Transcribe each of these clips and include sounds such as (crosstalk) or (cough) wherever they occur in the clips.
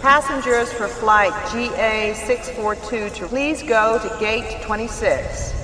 Passengers for flight GA642 to please go to gate 26.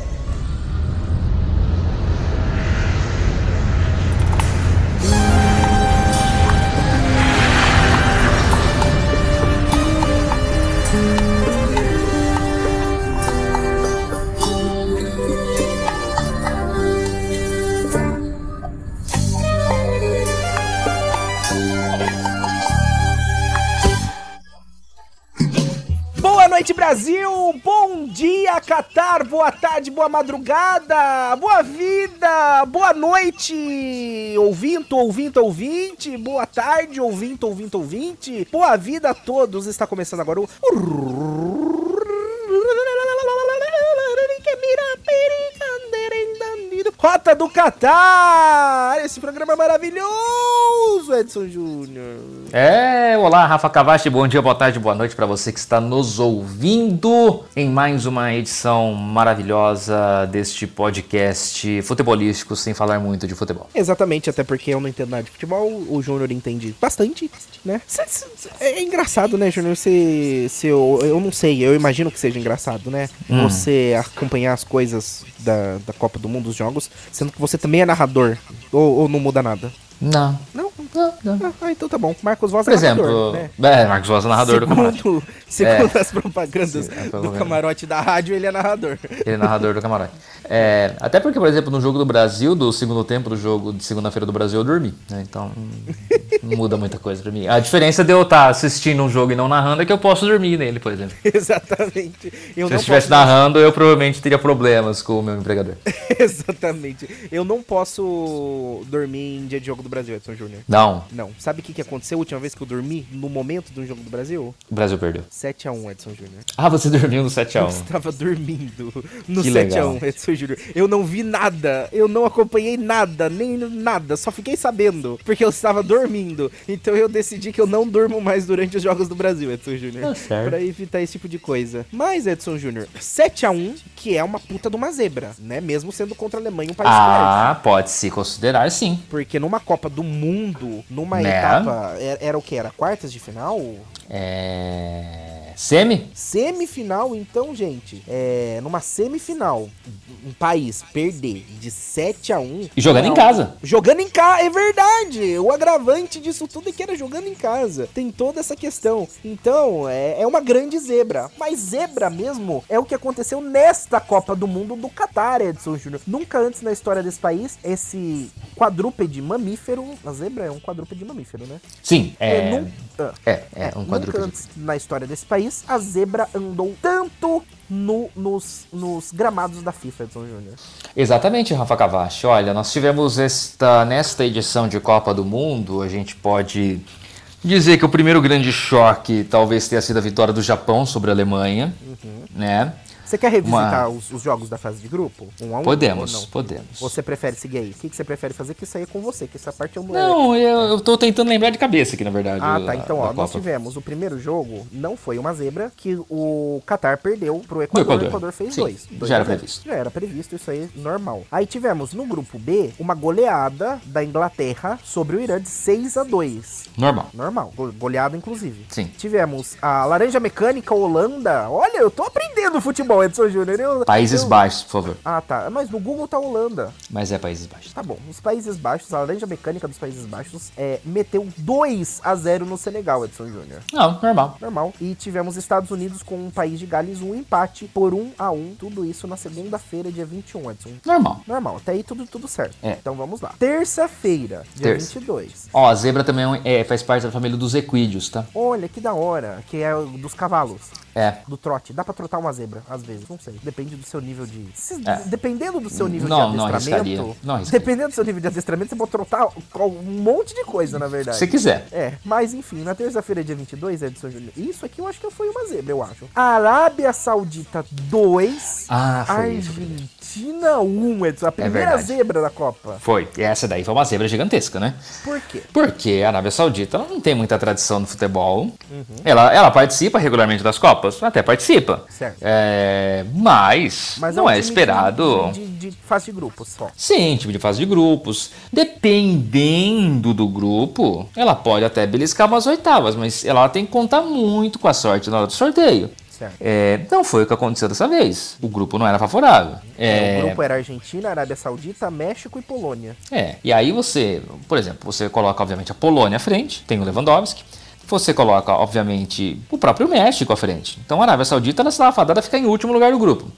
Brasil! Bom dia, Catar! Boa tarde, boa madrugada! Boa vida! Boa noite! Ouvinto, ouvinto, ouvinte! Boa tarde, ouvinto, ouvinto, ouvinte! Boa vida a todos! Está começando agora o. Rota do Catar! Esse programa é maravilhoso, Edson Júnior! É, olá, Rafa Cavachi, bom dia, boa tarde, boa noite para você que está nos ouvindo em mais uma edição maravilhosa deste podcast futebolístico, sem falar muito de futebol. Exatamente, até porque eu não entendo nada de futebol, o Júnior entende bastante, né? É engraçado, né, Júnior? Você, você, eu, eu não sei, eu imagino que seja engraçado, né? Hum. Você acompanhar as coisas da, da Copa do Mundo, os jogos, sendo que você também é narrador, ou, ou não muda nada? Não. Não? Não, não. Ah, então tá bom. Marcos Voz Por é exemplo, narrador, né? é, Marcos Voz, narrador do camarote. (laughs) Segundo, segundo as propagandas Sim, é do camarote da rádio, ele é narrador. Ele é narrador do camarote. É, até porque, por exemplo, no jogo do Brasil, do segundo tempo do jogo de segunda-feira do Brasil, eu dormi. né? Então, não muda muita coisa pra mim. A diferença de eu estar assistindo um jogo e não narrando é que eu posso dormir nele, por exemplo. (laughs) Exatamente. Eu Se eu estivesse narrando, eu provavelmente teria problemas com o meu empregador. (laughs) Exatamente. Eu não posso dormir em dia de jogo do Brasil, Edson Júnior. Não, Não. Sabe o que, que aconteceu a última vez que eu dormi no momento do jogo do Brasil? o Brasil perdeu. 7x1, Edson Júnior. Ah, você dormiu no Eu 7x1. estava dormindo no Que 7x1, legal. Edson Júnior. Eu não vi nada, eu não acompanhei nada, nem nada, só fiquei sabendo, porque eu estava dormindo. Então eu decidi que eu não durmo mais durante os jogos do Brasil, Edson Júnior. Tá. Pra evitar esse tipo de coisa. Mas, Edson Júnior, 7x1, que é uma puta de uma zebra, né? Mesmo sendo contra a Alemanha, um país. Ah, pode se considerar sim. Porque numa Copa do Mundo, numa Né? etapa. Era, era o que? Era quartas de final? É. Semi? Semifinal, então, gente. É, numa semifinal, um país perder de 7 a 1 E jogando em casa. Jogando em casa, é verdade. O agravante disso tudo é que era jogando em casa. Tem toda essa questão. Então, é, é uma grande zebra. Mas zebra mesmo é o que aconteceu nesta Copa do Mundo do Catar, Edson Júnior. Nunca antes na história desse país, esse quadrúpede mamífero. A zebra é um quadrúpede mamífero, né? Sim, é. nun- ah, É, é um Nunca quadrúpede. antes na história desse país, a zebra andou tanto no- nos, nos gramados da FIFA, Edson Júnior. Exatamente, Rafa Cavachi. Olha, nós tivemos esta nesta edição de Copa do Mundo, a gente pode dizer que o primeiro grande choque talvez tenha sido a vitória do Japão sobre a Alemanha, Uhum. né? Você quer revisitar Uma- os, os jogos da fase de grupo? Um a um? Podemos, podemos. Você prefere seguir aí? O que, que você prefere fazer? Que isso aí é com você, que essa parte eu não Não, eu, eu tô tentando lembrar de cabeça aqui, na verdade. Ah, tá. Então, ó, nós Copa. tivemos o primeiro jogo, não foi uma zebra, que o Qatar perdeu pro Equador, Equador. o Equador fez Sim, dois. Dois já era previsto. Já era previsto, isso aí é normal. Aí tivemos no grupo B uma goleada da Inglaterra sobre o Irã de 6 a 2 Normal. Normal, go- goleada inclusive. Sim. Tivemos a Laranja Mecânica Holanda. Olha, eu tô aprendendo futebol, Edson Júnior. Eu- Países eu- Baixos, por favor. Ah, tá. Mas no Google tá Holanda. Mas é Países Baixos. Tá bom, os Países Baixos, a Laranja Mecânica dos Países Baixos é, meteu 2 a 0 no Senegal, Edson Júnior. Não, normal. Normal. E tivemos Estados Unidos com um país de Gales, um empate por 1 a 1 Tudo isso na segunda-feira, dia 21, Edson. Normal. Normal, até aí tudo, tudo certo. É. Então vamos lá. Terça-feira, dia Terça. 22. Ó, a zebra também é faz parte da família dos equídeos, tá? Olha que da hora, que é dos cavalos. É. Do trote. Dá pra trotar uma zebra, às vezes, não sei. Depende do seu nível de. se- É. Dependendo do seu nível Não, de não adestramento. Não arriscaria. dependendo do seu nível de adestramento, você pode trotar um monte de coisa, na verdade. Se você quiser. É, mas enfim, na terça-feira, dia 22, Edson Júnior. Isso aqui eu acho que foi uma zebra, eu acho. Arábia Saudita 2. Ah, foi isso. Argentina 1, Edson. A primeira verdade. zebra da Copa. Foi. E essa daí foi uma zebra gigantesca, né? Por quê? Porque a Arábia Saudita não tem muita tradição no futebol. Ela, ela participa regularmente das Copas? Até participa. Certo. É, mas, Mas não é, um é, esperado. De, de- de fase de grupos só. Sim, time de fase de grupos. Dependendo do grupo, ela pode até beliscar umas oitavas, mas ela tem que contar muito com a sorte na hora do sorteio. É, não foi o que aconteceu dessa vez. O grupo não era favorável. É, É, O grupo era Argentina, Arábia Saudita, México e Polônia. É, e aí você, por exemplo, você coloca obviamente a Polônia à frente, tem o Lewandowski. Você coloca, obviamente, o próprio México à frente. Então a Arábia Saudita ela está fadada a ficar em último lugar do grupo.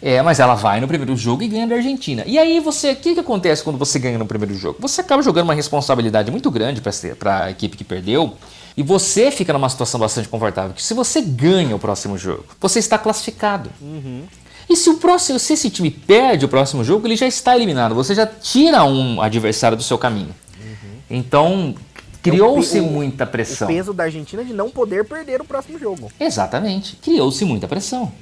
É, mas ela vai no primeiro jogo e ganha da Argentina. E aí você, o que, que acontece quando você ganha no primeiro jogo? Você acaba jogando uma responsabilidade muito grande para a equipe que perdeu. E você fica numa situação bastante confortável. Que se você ganha o próximo jogo, você está classificado. E se o próximo, se esse time perde o próximo jogo, ele já está eliminado. Você já tira um adversário do seu caminho. Então, criou-se Uhum. É o pe- o- muita O pressão. peso da Argentina de não poder perder o próximo jogo. Exatamente. Criou-se muita pressão.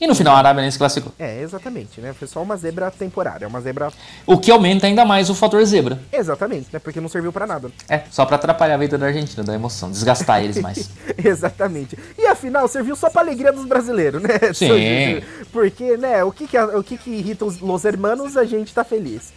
E no final a Arábia nem se classificou. É, exatamente, né? Foi só uma zebra temporária, uma zebra. O que aumenta ainda mais o fator zebra. Exatamente, né? Porque não serviu pra nada. É, só pra atrapalhar a vida da Argentina, da emoção, desgastar eles mais. (laughs) Exatamente. E afinal, serviu só pra alegria dos brasileiros, né? Sim. Porque, né, o que que, o que que irrita os los hermanos, a gente tá feliz.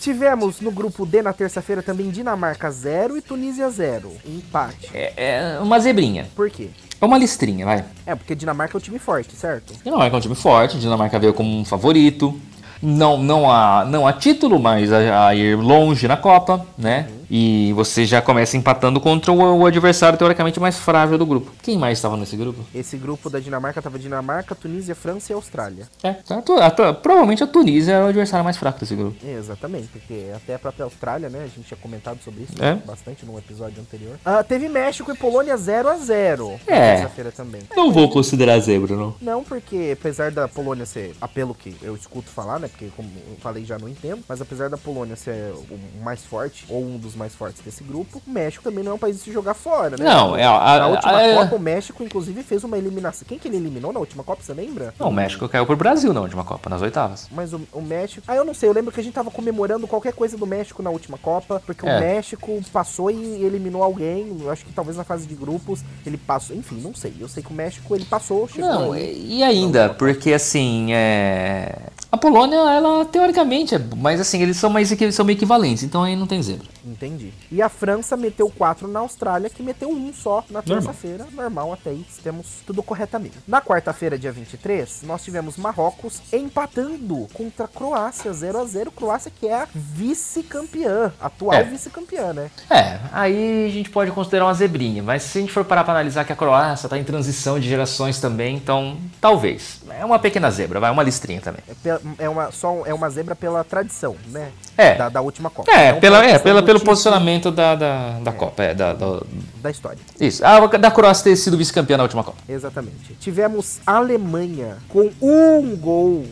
Tivemos no grupo D na terça-feira também Dinamarca 0 e Tunísia 0. Empate. É, é uma zebrinha. Por quê? É uma listrinha, vai. É, porque Dinamarca é um time forte, certo? Dinamarca é um time forte, Dinamarca veio como um favorito. Não, não, há, não há título, mas a, a ir longe na Copa, né? E você já começa empatando contra o, o adversário teoricamente mais frágil do grupo. Quem mais estava nesse grupo? Esse grupo da Dinamarca tava Dinamarca, Tunísia, França e Austrália. É, a a provavelmente a Tunísia era o adversário mais fraco desse grupo. Exatamente, porque até a própria Austrália, né? A gente tinha comentado sobre isso É. bastante no episódio anterior. Ah, teve México e Polônia 0 a 0 na É. terça-feira também. Não vou considerar zebra, não. Não, porque apesar da Polônia ser, apelo que eu escuto falar, né? Porque como eu falei já não entendo, mas apesar da Polônia ser o mais forte, ou um dos mais fortes desse grupo, o México também não é um país de se jogar fora, né? Não, é a- a- Na última a- é- Copa, o México, inclusive, fez uma eliminação. Quem que ele eliminou na última Copa, você lembra? Não, o México caiu pro Brasil na última Copa, nas oitavas. Mas o, o México. Ah, eu não sei, eu lembro que a gente tava comemorando qualquer coisa do México na última Copa, porque É. o México passou e eliminou alguém. Acho que talvez na fase de grupos ele passou. Enfim, não sei. Eu sei que o México ele passou, chegou. Não, aí. e ainda, porque assim, é... a Polônia, ela teoricamente é. Mas assim, eles são mais equi- são meio equivalentes, então aí não tem zebra. Entendi. E a França meteu 4 na Austrália, que meteu um só na terça-feira. Normal, até aí temos tudo corretamente. Na quarta-feira, dia 23, nós tivemos Marrocos empatando contra a Croácia 0 a 0 Croácia que é a vice-campeã, atual É. vice-campeã, né? É, aí a gente pode considerar uma zebrinha, mas se a gente for parar pra analisar que a Croácia tá em transição de gerações também, então talvez. É uma pequena zebra, vai, uma listrinha também. É, é uma, só é uma zebra pela tradição, né? É. Da, da última Copa. É, pela, é questão pela, pelo time posicionamento da, da, da Copa, é, da, da- Da história. Isso, a da Croácia ter sido vice-campeã na última Copa. Exatamente. Tivemos Alemanha com um gol,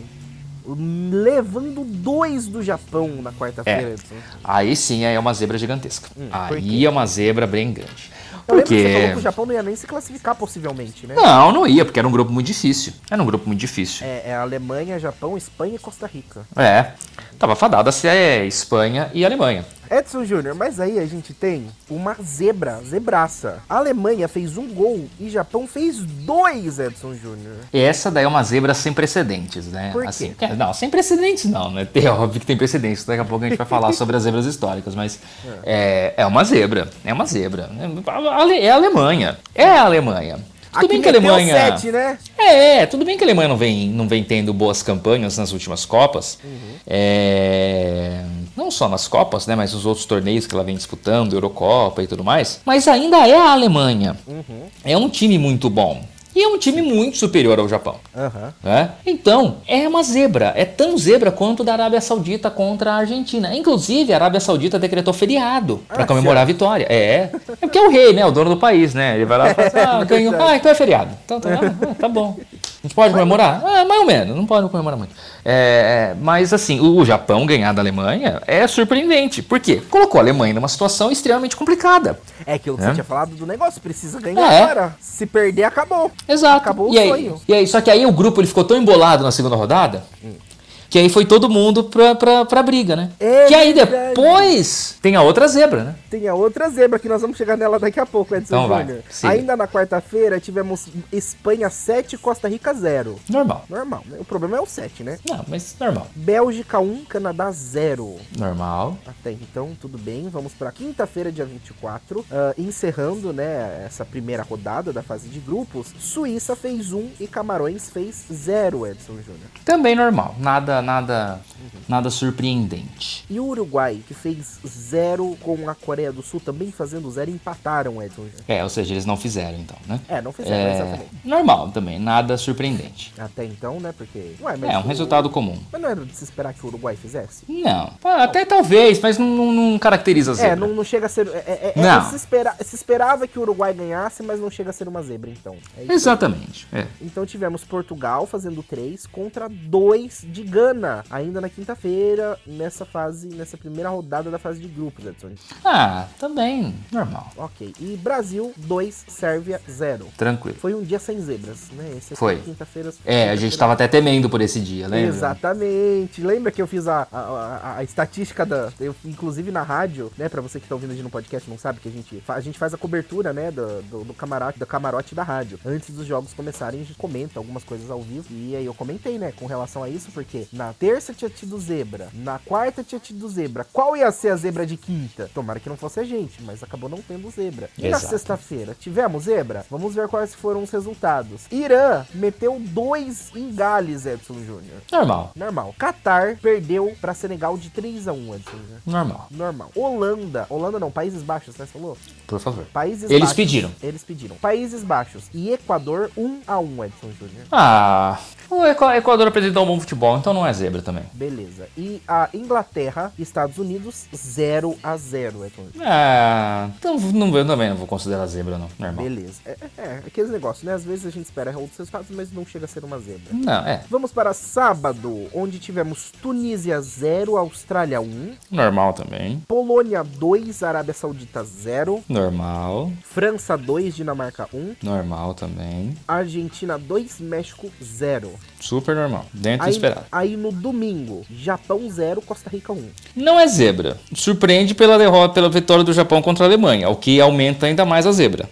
levando dois do Japão na quarta-feira. É. Aí sim aí é uma zebra gigantesca. Hum, aí é uma zebra bem grande. Eu lembro que você falou Porque. que o Japão não ia nem se classificar possivelmente, né? Não, não ia, porque era um grupo muito difícil. Era um grupo muito difícil. É, é Alemanha, Japão, Espanha e Costa Rica. É. Tava fadada a ser é, Espanha e Alemanha. Edson Júnior, mas aí a gente tem uma zebra, zebraça. A Alemanha fez um gol e Japão fez dois, Edson Júnior. Essa daí é uma zebra sem precedentes, né? Por quê? Assim, é, não, sem precedentes não, né? É óbvio que tem precedentes. Daqui a pouco a gente vai falar (laughs) sobre as zebras históricas, mas é, é uma zebra. É uma zebra. É, Ale- é a Alemanha. É a Alemanha. Tudo bem que a Alemanha. sete, né? É, tudo bem que a Alemanha não vem, não vem tendo boas campanhas nas últimas Copas. É, não só nas Copas, né? Mas nos outros torneios que ela vem disputando, Eurocopa e tudo mais. Mas ainda é a Alemanha. É um time muito bom. E é um time muito superior ao Japão. Aham. né? Então, é uma zebra. É tão zebra quanto da Arábia Saudita contra a Argentina. Inclusive, a Arábia Saudita decretou feriado para Ah, comemorar a vitória. É. É porque é o rei, né? O dono do país, né? Ele vai lá e fala assim, (laughs) ah, ganhou. verdade. Ah, então é feriado. Então tá, (laughs) ah, tá bom. A gente pode comemorar? Ah, mais ou menos. Não pode comemorar muito. É, é, mas, assim, o o Japão ganhar da Alemanha é surpreendente. Por quê? Colocou a Alemanha numa situação extremamente complicada. É que É. você tinha falado do negócio, precisa ganhar É. agora. Se perder, acabou. Exato. Acabou o e aí, sonho. E aí, só que aí o grupo ele ficou tão embolado na segunda rodada Que aí foi todo mundo pra, pra, pra briga, né? É que aí depois tem a outra zebra, né? Tem a outra zebra que nós vamos chegar nela daqui a pouco, Edson Então Júnior. Ainda na quarta-feira tivemos Espanha 7, Costa Rica 0. Normal. Normal, né? O problema é o 7, né? Não, mas normal. Bélgica 1, Canadá 0. Normal. Até então, tudo bem. Vamos para quinta-feira, dia 24. ah, encerrando, né, essa primeira rodada da fase de grupos. Suíça fez 1 e Camarões fez 0, Edson Júnior. Também normal. Nada, nada, nada surpreendente. E o Uruguai, que fez 0 com a Coreia do Sul, também fazendo 0, empataram, Edson. É, ou seja, eles não fizeram então, né? É, não fizeram, É, exatamente. normal também, nada surpreendente. Até então, né, porque... Ué, É um o- resultado comum. Mas não era de se esperar que o Uruguai fizesse? Não, Ah, até talvez, mas não, não- não caracteriza a É, zebra. não, não chega a ser. É, é- é- Não. se, espera- se esperava que o Uruguai ganhasse, mas não chega a ser uma zebra, então. É. Exatamente. É. Então tivemos Portugal fazendo 3 contra 2 de Gana, ainda na quinta-feira, nessa fase, nessa primeira rodada da fase de grupos, Edson. Ah, também normal. Ok. E Brasil 2, Sérvia 0. Tranquilo. Foi um dia sem zebras, né? Esse aqui Foi. quinta-feira. É, a gente tava até temendo por esse dia, lembra? Exatamente. Lembra que eu fiz a, a, a- a estatística da. Eu, inclusive na rádio, né? Pra você que tá ouvindo a gente no podcast, não sabe que a gente, a gente faz a cobertura, né? Do, do, do camarote, do camarote da rádio. Antes dos jogos começarem, a gente comenta algumas coisas ao vivo. E aí eu comentei, né? Com relação a isso, porque na terça tinha tido zebra, na quarta tinha tido zebra. Qual ia ser a zebra de quinta? Tomara que não fosse a gente, mas acabou não tendo zebra. E na Exato. sexta-feira, tivemos zebra? Vamos ver quais foram os resultados. Irã meteu dois em Gales, Edson Júnior. Normal. Normal. Qatar perdeu pra Senegal de 3 a 1 Edson. Júnior. Normal. Normal. Holanda. Holanda não, Países Baixos, né? Você falou? Por favor. Países Eles Baixos. pediram. Eles pediram. Países Baixos e Equador 1 a 1 Edson Júnior. Ah, o Equ- Equador apresentou um bom futebol, então não é zebra também. Beleza. E a Inglaterra Estados Unidos 0 a 0 Edson Júnior. Ah, então não, eu também não vou considerar zebra, não. Normal. Beleza. É, é, é, aqueles negócios, né? Às vezes a gente espera outros resultados, mas não chega a ser uma zebra. Não, é. Vamos para sábado, onde tivemos Tunísia 0, Austrália 1, Normal também. Polônia 2, Arábia Saudita 0, Normal. França 2, Dinamarca 1, Normal também. Argentina 2, México 0. Super normal. Dentro do esperado. aí no domingo, Japão 0, Costa Rica 1. Não é zebra. Surpreende pela derrota, pela vitória do Japão contra a Alemanha, o que aumenta ainda mais a zebra.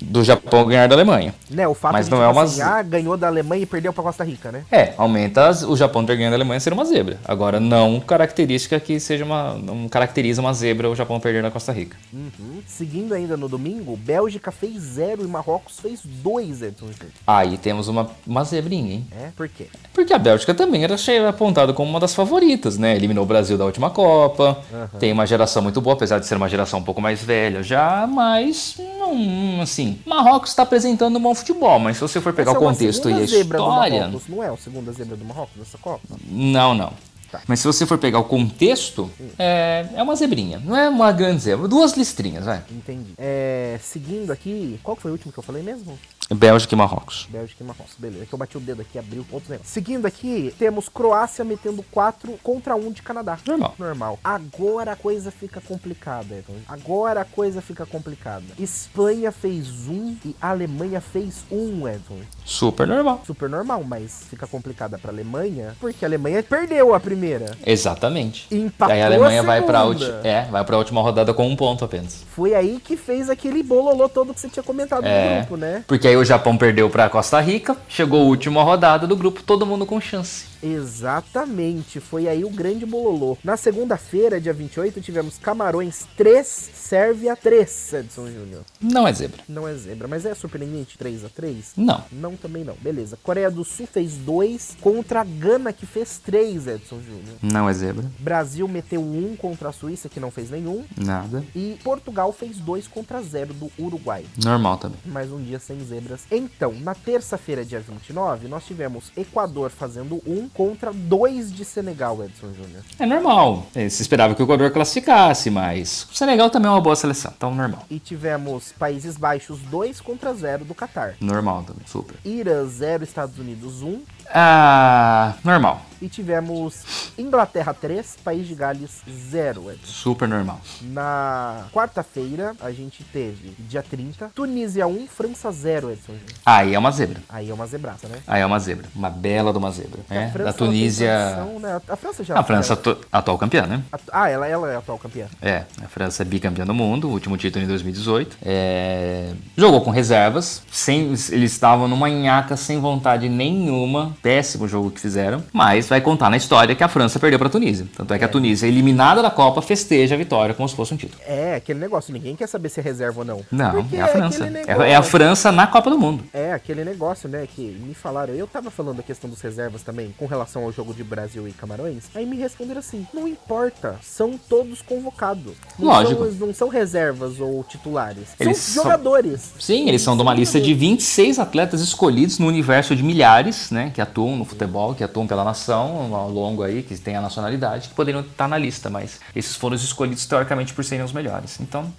Do Japão ganhar da Alemanha. Né, o fato Mas de não tipo é uma assim, ze- ah, ganhou da Alemanha e perdeu pra Costa Rica, né? É, aumenta as- o Japão ter ganho da Alemanha ser uma zebra. Agora, não característica que seja uma. Não caracteriza uma zebra o Japão perder da Costa Rica. Uhum. Seguindo ainda no domingo, Bélgica fez 0 e Marrocos fez 2, Edson Júnior. Aí temos uma, uma zebrinha, hein? É, por quê? Porque a Bélgica também era cheia- apontada como uma das favoritas, né? Eliminou o Brasil da última Copa, tem uma geração muito boa, apesar de ser uma geração um pouco mais velha já, mas não, assim, Marrocos está apresentando um bom futebol, mas se você for pegar Essa o é contexto e a história, Marrocos, não é a segunda zebra do Marrocos nessa Copa? não, não. Tá. Mas se você for pegar o contexto, é, é uma zebrinha, não é uma grande zebra, duas listrinhas, vai. Entendi. É, seguindo aqui, qual foi o último que eu falei mesmo? Bélgica e Marrocos. Bélgica e Marrocos, beleza. É que eu bati o dedo aqui, abriu outro negócio. Seguindo aqui, temos Croácia metendo 4 contra 1 de Canadá. Normal. Normal. Agora a coisa fica complicada, Edson. Agora a coisa fica complicada. Espanha fez 1 e a Alemanha fez 1, Edson. Super normal. Super normal, mas fica complicada pra Alemanha, porque a Alemanha perdeu a primeira. Exatamente. Empatou Aí a Alemanha a vai para segunda. é, vai para a última rodada com um ponto apenas. Foi aí que fez aquele bololô todo que você tinha comentado no É, grupo, né? porque aí o Japão perdeu para Costa Rica, chegou a última rodada do grupo, todo mundo com chance. Exatamente, foi aí o grande bololô. Na segunda-feira, dia 28, tivemos Camarões 3, Sérvia 3, Edson Júnior. Não é zebra. Não é zebra, mas é surpreendente 3 a 3 Não. Não, também não. Beleza. Coreia do Sul fez 2 contra a Gana, que fez 3, Edson Júnior. Não é zebra. Brasil meteu 1 contra a Suíça, que não fez nenhum. Nada. E Portugal fez 2 contra 0 do Uruguai. Normal também. Mais um dia sem zebras. Então, na terça-feira, dia 29, nós tivemos Equador fazendo 1 contra 2 de Senegal, Edson Júnior. É normal. É, Se esperava que o Equador classificasse, mas o Senegal também é uma boa seleção, então normal. E tivemos Países Baixos 2 contra 0 do Catar. Normal também, super. Irã 0, Estados Unidos 1. Ah, normal. E tivemos Inglaterra 3, País de Gales 0. Edson. Super normal. Na quarta-feira, a gente teve, dia 30, Tunísia 1, França 0, Edson. Aí é uma zebra. Aí é uma zebraça, né? Aí é uma zebra. Uma bela de uma zebra. A né? França, Da Tunísia. tradição, né? A França já. A França atu- atual campeã, né? Ah, ela, ela é a atual campeã. É, a França é bicampeã do mundo, último título em 2018. É, Jogou com reservas, sem, eles estavam numa nhaca sem vontade nenhuma. Péssimo jogo que fizeram, mas vai contar na história que a França perdeu para a Tunísia. Tanto é que a Tunísia, eliminada da Copa, festeja a vitória como se fosse um título. É, aquele negócio, ninguém quer saber se é reserva ou não. Não, Porque é a França. aquele É, é a França na Copa do Mundo. É, aquele negócio, né, que me falaram, eu tava falando a questão dos reservas também, com relação ao jogo de Brasil e Camarões, aí me responderam assim, não importa, são todos convocados. Não Lógico. São, não são reservas ou titulares, Eles são são- jogadores. Sim, eles são de uma lista de 26 atletas escolhidos no universo de milhares, né, que atuam no futebol, que atuam pela nação ao longo aí, que tem a nacionalidade, que poderiam estar na lista, mas esses foram os escolhidos teoricamente por serem os melhores. Então,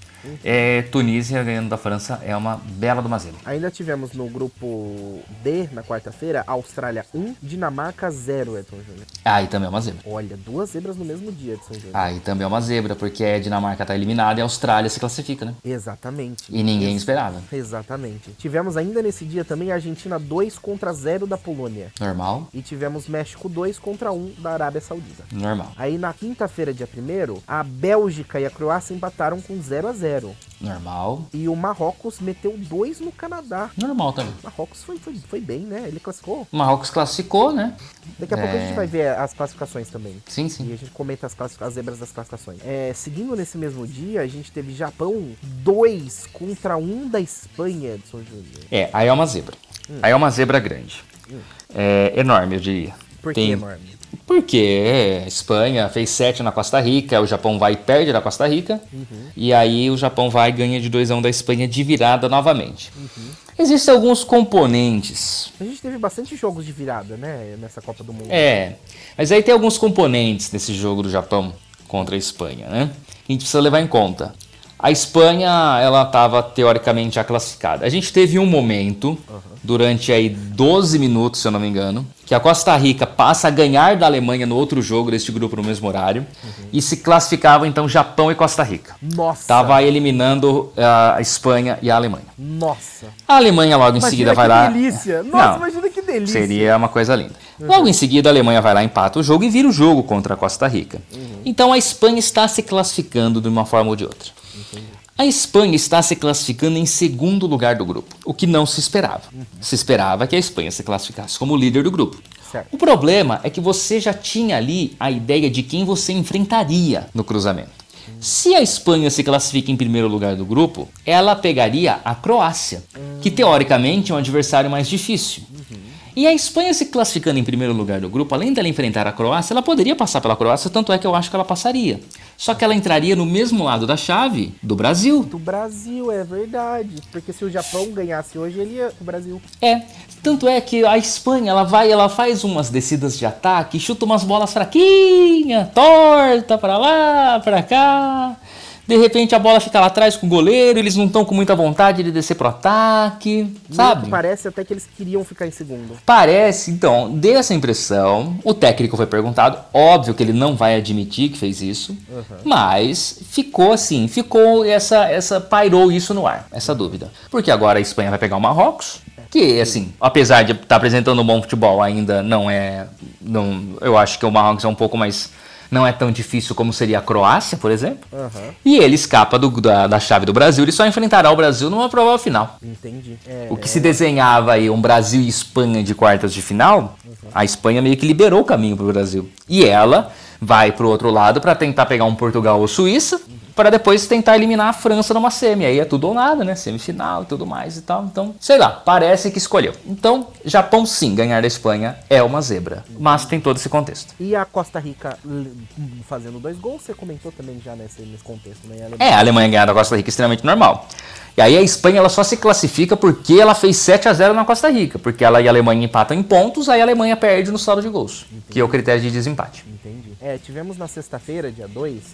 é, Tunísia ganhando da França é uma bela de uma zebra. Ainda tivemos no grupo D, na quarta-feira, Austrália 1, Dinamarca 0, Edson Júnior. Aí também é uma zebra. Olha, duas zebras no mesmo dia, Edson Júnior. Aí também é uma zebra, porque a Dinamarca está eliminada e a Austrália se classifica, né? Exatamente. E ninguém esperava. Exatamente. Tivemos ainda nesse dia também a Argentina 2 contra 0 da Polônia. Normal, E tivemos México 2 contra 1 da Arábia Saudita. normal, Aí na quinta-feira, dia 1 a Bélgica e a Croácia empataram com 0 a 0 normal, E o Marrocos meteu 2 no Canadá. normal também. O Marrocos foi, foi, foi bem, né? Ele classificou. O Marrocos classificou, né? Daqui a pouco a É. gente vai ver as classificações também. Sim, E sim. a gente comenta as, classific- as zebras das classificações. É, seguindo nesse mesmo dia, a gente teve Japão 2 contra 1 da Espanha, Edson Júnior. É, aí é uma zebra. Aí é uma zebra grande. É enorme, eu diria. Por que Tem- enorme? Porque a Espanha fez 7 na Costa Rica, o Japão vai e perde da Costa Rica, e aí o Japão vai e ganha de 2 a 1 da Espanha de virada novamente. Existem alguns componentes. A gente teve bastante jogos de virada, né? Nessa Copa do Mundo. É, mas aí tem alguns componentes nesse jogo do Japão contra a Espanha, né? Que a gente precisa levar em conta. A Espanha, ela estava teoricamente já classificada. A gente teve um momento, durante aí 12 minutos, se eu não me engano, que a Costa Rica passa a ganhar da Alemanha no outro jogo deste grupo no mesmo horário e se classificavam então Japão e Costa Rica. Nossa! Tava eliminando ah, a Espanha e a Alemanha. Nossa! A Alemanha logo em Imagina seguida que vai lá. delícia! Nossa, Não. imagina que delícia! Seria uma coisa linda. Logo em seguida, a Alemanha vai lá, empata o jogo e vira o jogo contra a Costa Rica. Então a Espanha está se classificando de uma forma ou de outra. A Espanha está se classificando em segundo lugar do grupo, o que não se esperava. Se esperava que a Espanha se classificasse como líder do grupo. Certo. O problema é que você já tinha ali a ideia de quem você enfrentaria no cruzamento. Se a Espanha se classifica em primeiro lugar do grupo, ela pegaria a Croácia, que teoricamente é um adversário mais difícil. E a Espanha se classificando em primeiro lugar do grupo, além dela enfrentar a Croácia, ela poderia passar pela Croácia, tanto é que eu acho que ela passaria. Só que ela entraria no mesmo lado da chave do Brasil. Do Brasil, é verdade. Porque se o Japão ganhasse hoje, ele ia pro Brasil. É, tanto é que a Espanha, ela vai, ela faz umas descidas de ataque, chuta umas bolas fraquinhas, torta pra lá, pra cá. De repente a bola fica lá atrás com o goleiro, eles não estão com muita vontade de descer pro ataque, sabe? Parece até que eles queriam ficar em segundo. Parece, então, deu essa impressão. O técnico foi perguntado, óbvio que ele não vai admitir que fez isso, mas ficou assim, ficou essa, essa pairou isso no ar, essa dúvida. Porque agora a Espanha vai pegar o Marrocos, que assim, apesar de estar apresentando um bom futebol, ainda não é, não, eu acho que o Marrocos é um pouco mais não é tão difícil como seria a Croácia, por exemplo. Aham, E ele escapa do- da, da chave do Brasil, ele só enfrentará o Brasil numa provável final. entendi. É, O que se desenhava aí um Brasil e Espanha de quartas de final, a Espanha meio que liberou o caminho para o Brasil. E ela vai para o outro lado para tentar pegar um Portugal ou Suíça, para depois tentar eliminar a França numa semi. Aí é tudo ou nada, né? Semifinal e tudo mais e tal. Então, sei lá, parece que escolheu. Então, Japão sim, ganhar da Espanha é uma zebra. Mas tem todo esse contexto. E a Costa Rica fazendo dois gols, você comentou também já nesse, nesse contexto, né? A Alemanha- É, a Alemanha ganhar da Costa Rica é extremamente normal. E aí a Espanha ela só se classifica porque ela fez 7 a 0 na Costa Rica, porque ela e a Alemanha empatam em pontos, aí a Alemanha perde no saldo de gols, que é o critério de desempate. Entendi. É, tivemos na sexta-feira, dia 2, uh,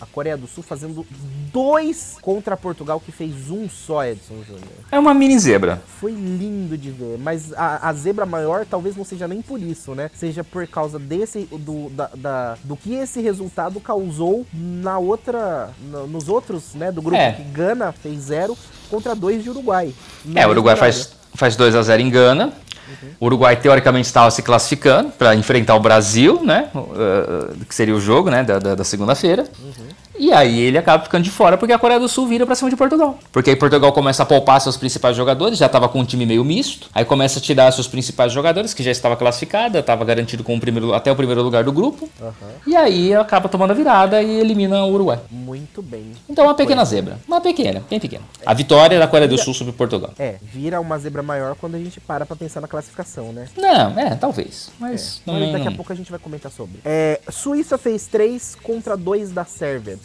a Coreia do Sul fazendo dois contra Portugal, que fez um só, Edson Júnior. É uma mini zebra. Foi lindo de ver, mas a, a, zebra maior talvez não seja nem por isso, né? Seja por causa desse, do, da, da do que esse resultado causou na outra, no, nos outros, né, do grupo, é. que Gana fez zero contra dois de Uruguai. É, o Uruguai faz, faz 2 a 0 em Gana, Uhum. O Uruguai teoricamente estava se classificando para enfrentar o Brasil, né? Uh, que seria o jogo, né? Da, da, da segunda-feira. Uhum. E aí ele acaba ficando de fora porque a Coreia do Sul vira pra cima de Portugal. Porque aí Portugal começa a poupar seus principais jogadores, já tava com um time meio misto. Aí começa a tirar seus principais jogadores, que já estava classificada, estava garantido com o primeiro, até o primeiro lugar do grupo. Uhum. E aí acaba tomando a virada e elimina o Uruguai. Muito bem. Então uma pequena zebra. Uma pequena, bem pequena. A vitória da Coreia do Sul sobre Portugal. É, vira uma zebra maior quando a gente para pra pensar na classificação, né? Não, é, talvez. Mas, é. mas daqui a pouco a gente vai comentar sobre. É, Suíça fez 3 contra 2 da Sérvia.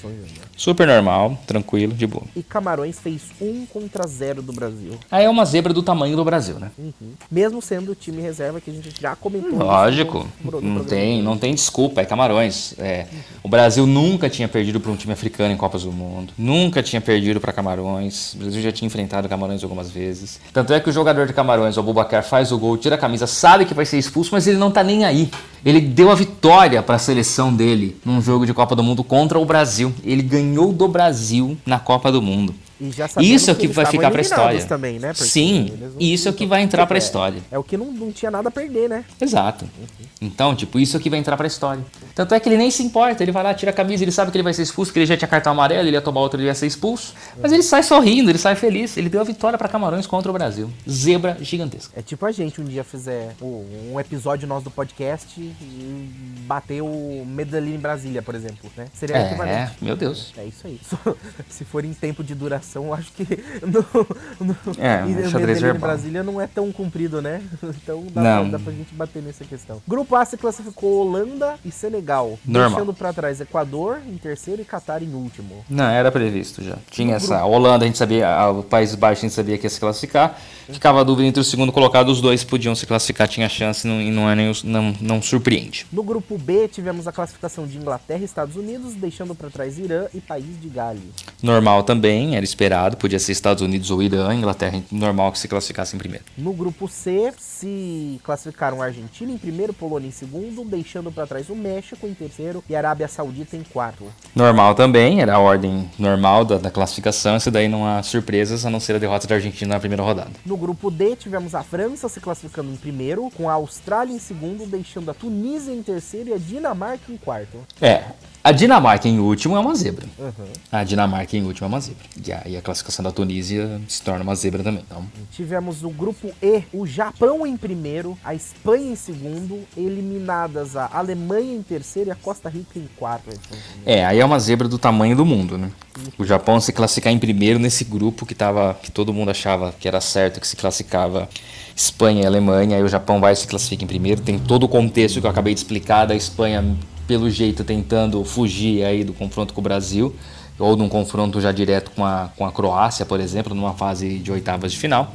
Super normal, tranquilo, de boa. E Camarões fez 1 contra 0 do Brasil. Aí é uma zebra do tamanho do Brasil, né? Uhum. Mesmo sendo o time reserva que a gente já comentou. Lógico, no, no não, tem, não tem desculpa, é Camarões. É, uhum. O Brasil nunca tinha perdido para um time africano em Copas do Mundo. Nunca tinha perdido para Camarões. O Brasil já tinha enfrentado Camarões algumas vezes. Tanto é que o jogador de Camarões, o Abubacar, faz o gol, tira a camisa, sabe que vai ser expulso, mas ele não tá nem aí. Ele deu a vitória para a seleção dele num jogo de Copa do Mundo contra o Brasil. Ele ganhou do Brasil na Copa do Mundo isso é o que, que vai ficar para a história. Também, né? Sim, isso é o que vai entrar para a história. É, é, o que não, não tinha nada a perder, né? Exato. Então, tipo, isso é o que vai entrar para a história. Tanto é que ele nem se importa, ele vai lá, tira a camisa, ele sabe que ele vai ser expulso, que ele já tinha cartão amarelo, ele ia tomar outro, ele ia ser expulso. Mas ele sai sorrindo, ele sai feliz. Ele deu a vitória para Camarões contra o Brasil. Zebra gigantesca. É tipo a gente um dia fizer um episódio nosso do podcast e bater o Medellín em Brasília, por exemplo, né? Seria é, equivalente. É, meu Deus. É isso aí. (laughs) Se for em tempo de duração, eu acho que (laughs) no, no é, o xadrez em Brasília não é tão comprido, né? (laughs) Então dá, não. Pra, dá pra gente bater nessa questão. Grupo A se classificou Holanda e Senegal. Normal. Deixando pra trás Equador em terceiro e Catar em último. Não, era previsto já. Tinha no essa. Grupo... A Holanda, a gente sabia, o País Baixo a gente sabia que ia se classificar. Ficava a dúvida entre o segundo colocado, os dois podiam se classificar, tinha chance não, e não, é nem, não, não surpreende. No grupo B, tivemos a classificação de Inglaterra e Estados Unidos, deixando para trás Irã e País de Gales. Normal também, era esperado, podia ser Estados Unidos ou Irã, Inglaterra normal que se classificasse em primeiro. No grupo C, se classificaram a Argentina em primeiro, Polônia em segundo, deixando para trás o México em terceiro e a Arábia Saudita em quarto. Normal também, era a ordem normal da, da classificação, isso daí não há surpresas, a não ser a derrota da Argentina na primeira rodada. No grupo D, tivemos a França se classificando em primeiro, com a Austrália em segundo, deixando a Tunísia em terceiro e a Dinamarca em quarto. É, a Dinamarca em último é uma zebra. Uhum. A Dinamarca em último é uma zebra. E aí a classificação da Tunísia se torna uma zebra também. Então... Tivemos o grupo E, o Japão em primeiro, a Espanha em segundo, eliminadas a Alemanha em terceiro e a Costa Rica em quarto. É, aí é uma zebra do tamanho do mundo, né? O Japão se classificar em primeiro nesse grupo que tava, que todo mundo achava que era certo que se classificava Espanha e Alemanha, aí o Japão vai se classificar em primeiro. Tem todo o contexto que eu acabei de explicar da Espanha pelo jeito tentando fugir aí do confronto com o Brasil ou num confronto já direto com a, com a Croácia, por exemplo, numa fase de oitavas de final.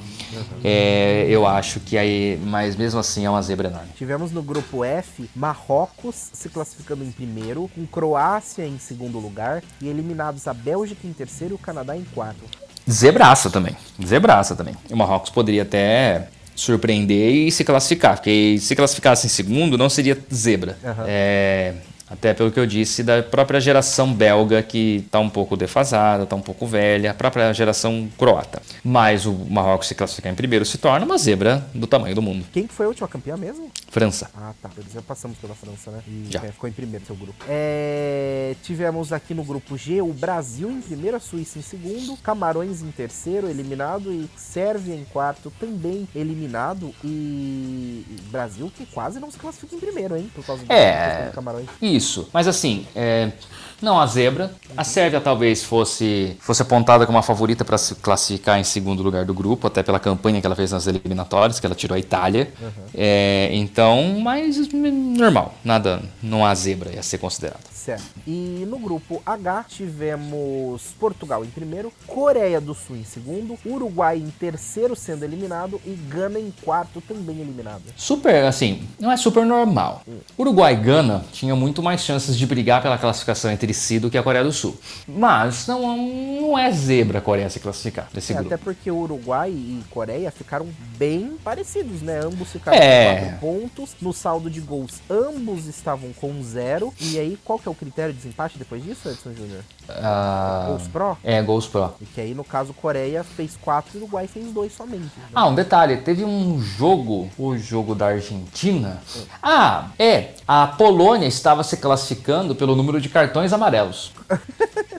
É, eu acho que aí, mas mesmo assim é uma zebra enorme. Tivemos no grupo F Marrocos se classificando em primeiro, com Croácia em segundo lugar e eliminados a Bélgica em terceiro e o Canadá em quarto. Zebraça também, zebraça também. O Marrocos poderia até surpreender e se classificar, porque se classificasse em segundo não seria zebra. Uhum. É, até pelo que eu disse, da própria geração belga que está um pouco defasada, está um pouco velha, a própria geração croata. Mas o Marrocos se classificar em primeiro se torna uma zebra do tamanho do mundo. Quem foi a última campeã mesmo? França. Ah, tá. Já passamos pela França, né? E já. ficou em primeiro seu grupo. É... Tivemos aqui no grupo G o Brasil em primeiro, a Suíça em segundo, Camarões em terceiro, eliminado, e Sérvia em quarto, também eliminado. E Brasil que quase não se classifica em primeiro, hein? Por causa do é... Camarões. Isso. Mas assim, é... não a zebra. A Sérvia talvez fosse, fosse apontada como uma favorita para se classificar em segundo lugar do grupo, até pela campanha que ela fez nas eliminatórias, que ela tirou a Itália. É, então, mas normal, nada, não há zebra a ser considerado. Certo. E no grupo H tivemos Portugal em primeiro, Coreia do Sul em segundo, Uruguai em terceiro sendo eliminado e Gana em quarto também eliminado. Super, assim, não é super normal. Uruguai e Gana tinham muito mais chances de brigar pela classificação entre si do que a Coreia do Sul. Mas não, não é zebra a Coreia se classificar desse É, grupo. até porque Uruguai e Coreia ficaram bem parecidos, né? Ambos ficaram É. com 4 pontos. No saldo de gols, ambos estavam com zero. E aí, qual que é o critério de desempate depois disso, Edson Júnior? Ah, Gols Pro? é, Gols Pro. E que aí, no caso, Coreia fez 4 e Uruguai fez 2 somente. né? Ah, um detalhe, teve um jogo, o jogo da Argentina. Ah, é, a Polônia estava se classificando pelo número de cartões amarelos. (laughs)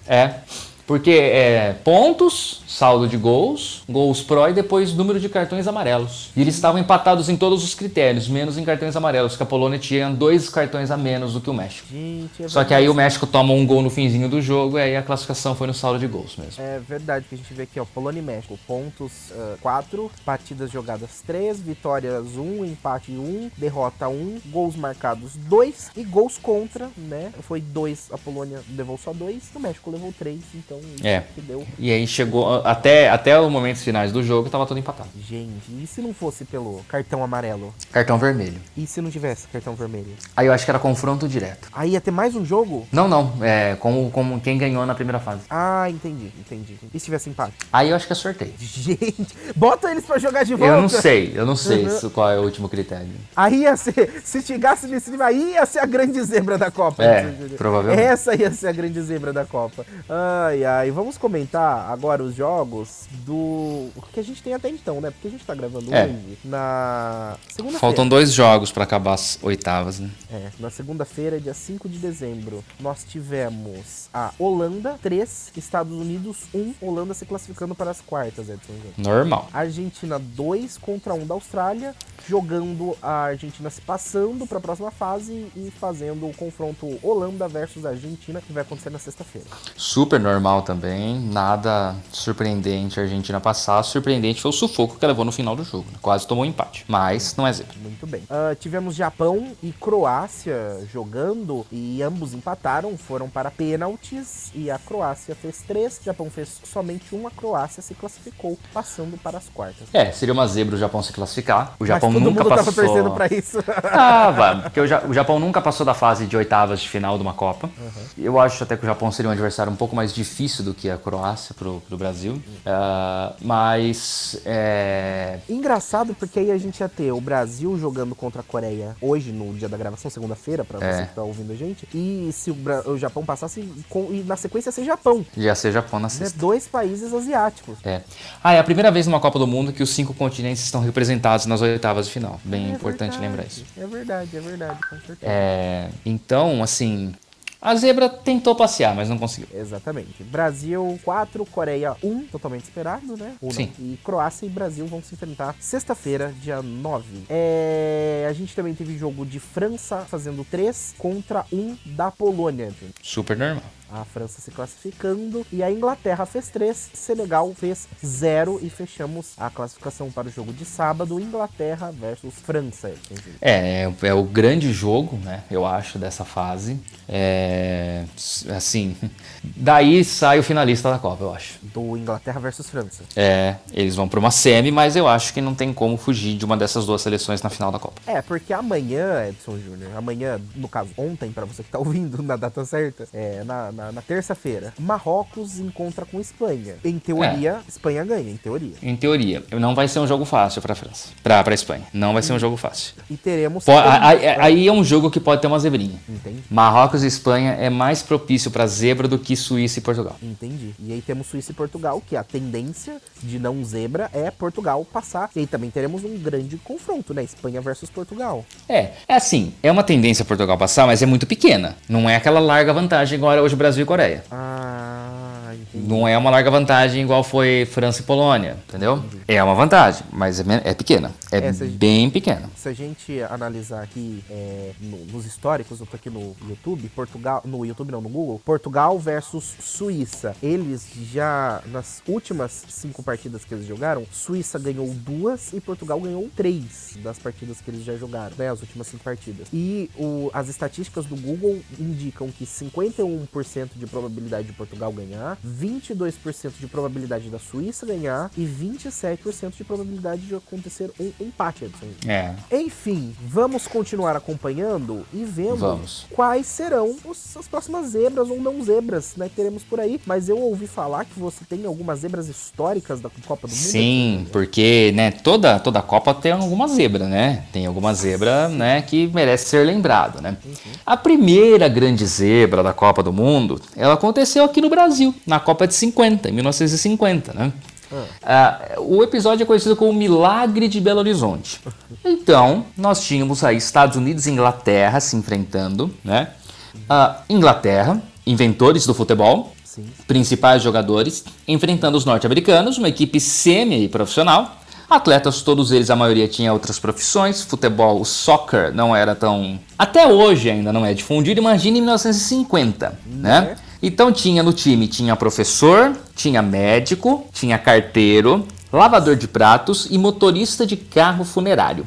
É, porque é pontos, saldo de gols, gols pro e depois número de cartões amarelos. E eles estavam empatados em todos os critérios, menos em cartões amarelos, porque a Polônia tinha dois cartões a menos do que o México. Gente, é Só que aí o México toma um gol no finzinho do jogo e aí a classificação foi no saldo de gols mesmo. É verdade que a gente vê aqui, ó, Polônia e México, pontos 4, partidas jogadas 3, vitórias 1, empate 1, derrota 1, gols marcados 2 e gols contra, né? Foi 2, a Polônia levou só 2, o México levou 3, então isso É. que deu. E aí chegou até, até os momentos finais do jogo, tava tudo empatado. Gente, e se não fosse pelo cartão amarelo? Cartão vermelho. E se não tivesse cartão vermelho? Aí eu acho que era confronto direto. Aí ia ter mais um jogo? Não, não, é como, como quem ganhou na primeira fase. Ah, entendi, entendi. E se tivesse empate? Aí eu acho que é sorteio. (laughs) Gente, bota eles pra jogar de volta. Eu não sei, eu não sei Uhum. qual é o último critério. Aí ia ser, se chegasse nesse nível, aí ia ser a grande zebra da Copa. É, provavelmente. Essa ia ser a grande zebra da Copa. Ai, ai, vamos comentar agora os jogos do o que a gente tem até então, né? Porque a gente tá gravando É. hoje na segunda-feira. Faltam dois jogos pra acabar as oitavas, né? É, na segunda-feira, dia 5 de dezembro, nós tivemos a Holanda 3, Estados Unidos 1, Holanda se classificando para as quartas, Edson. Normal. Argentina 2 contra 1 da Austrália, jogando a Argentina se passando para a próxima fase e fazendo o confronto Holanda versus Argentina, que vai acontecer na sexta-feira. Super normal também, nada surpreendente a Argentina passar. Surpreendente foi o sufoco que levou no final do jogo. né? Quase tomou um empate. Mas não é zebra. Muito bem. Ah, tivemos Japão e Croácia jogando e ambos empataram, foram para pênaltis e a Croácia fez três, o Japão fez somente um, a Croácia se classificou, passando para as quartas. É, seria uma zebra o Japão se classificar. O Japão nunca passou. tava torcendo para isso. (laughs) Ah, vai, porque o, Ja- o Japão nunca passou da fase de oitavas de final de uma Copa. Eu acho até que o Japão seria um adversário um pouco mais difícil do que a Croácia pro, pro Brasil. Ah, mas é, Engraçado porque aí a gente ia ter o Brasil jogando contra a Coreia hoje, no dia da gravação, segunda-feira, pra É. você que tá ouvindo a gente. E se o, Bra- o Japão passasse, com- e na sequência ser Japão. ia ser Japão na Né? sexta. Dois países asiáticos. É. Ah, é a primeira vez numa Copa do Mundo que os cinco continentes estão representados nas oitavas de final. Bem É importante verdade, lembrar isso. É verdade, é verdade, com certeza. É, então, assim, a zebra tentou passear, mas não conseguiu. Exatamente. Brasil 4, Coreia 1, totalmente esperado, né? Ou não. Sim. E Croácia e Brasil vão se enfrentar sexta-feira, dia 9. É... A gente também teve jogo de França fazendo 3 contra 1 da Polônia. Super normal. A França se classificando e a Inglaterra fez 3, Senegal fez 0 e fechamos a classificação para o jogo de sábado, Inglaterra versus França. É, é, é o grande jogo, né? Eu acho, dessa fase. É, assim, (laughs) daí sai o finalista da Copa, eu acho. Do Inglaterra versus França. É, eles vão para uma semi, mas eu acho que não tem como fugir de uma dessas duas seleções na final da Copa. É, porque amanhã, Edson Júnior, amanhã, no caso, ontem, para você que tá (laughs) ouvindo na data certa, é na, na, na terça-feira, Marrocos encontra com Espanha. Em teoria, Espanha ganha, em teoria. Em teoria, não vai ser um jogo fácil para a França, para a Espanha. Não vai ser um jogo fácil. E teremos. Po- a- a- aí é um jogo que pode ter uma zebrinha. Entendi. Marrocos e Espanha é mais propício para zebra do que Suíça e Portugal. Entendi. E aí temos Suíça e Portugal, que a tendência de não zebra é Portugal passar. E aí também teremos um grande confronto, né? Espanha versus Portugal. É, é assim, é uma tendência Portugal passar, mas é muito pequena. Não é aquela larga vantagem era hoje Brasil e Coreia. Ah, entendi. Não é uma larga vantagem igual foi França e Polônia, entendeu? É uma vantagem, mas é, é pequena. É Essa- bem pequena. Se a gente analisar aqui é, no- nos históricos, eu tô aqui no YouTube, Portugal, no YouTube não, no Google, Portugal versus Suíça. Eles já, nas últimas cinco partidas que eles jogaram, Suíça ganhou duas e Portugal ganhou três das partidas que eles já jogaram, né, as últimas cinco partidas. E o- as estatísticas do Google indicam que 51% de probabilidade de Portugal ganhar, 22% de probabilidade da Suíça ganhar e 27% de probabilidade de acontecer um empate, Edson. É. Enfim, vamos continuar acompanhando e vendo Vamos. quais serão os- as próximas zebras ou não zebras, né, que teremos por aí. Mas eu ouvi falar que você tem algumas zebras históricas da Copa do Mundo. Sim, porque né, toda, toda Copa tem alguma zebra, né? Tem alguma zebra né, que merece ser lembrado, né? A primeira grande zebra da Copa do Mundo, ela aconteceu aqui no Brasil, na Copa de 50, em 1950, né? Ah, o episódio é conhecido como Milagre de Belo Horizonte. Então, nós tínhamos aí Estados Unidos e Inglaterra se enfrentando, né? Ah, Inglaterra, inventores do futebol, Sim. principais jogadores, enfrentando os norte-americanos, uma equipe semi-profissional. Atletas, todos eles, a maioria tinha outras profissões. Futebol, o soccer, não era tão. Até hoje ainda não é difundido. Imagine em 1950, né? Então tinha no time, tinha professor, tinha médico, tinha carteiro, lavador de pratos e motorista de carro funerário.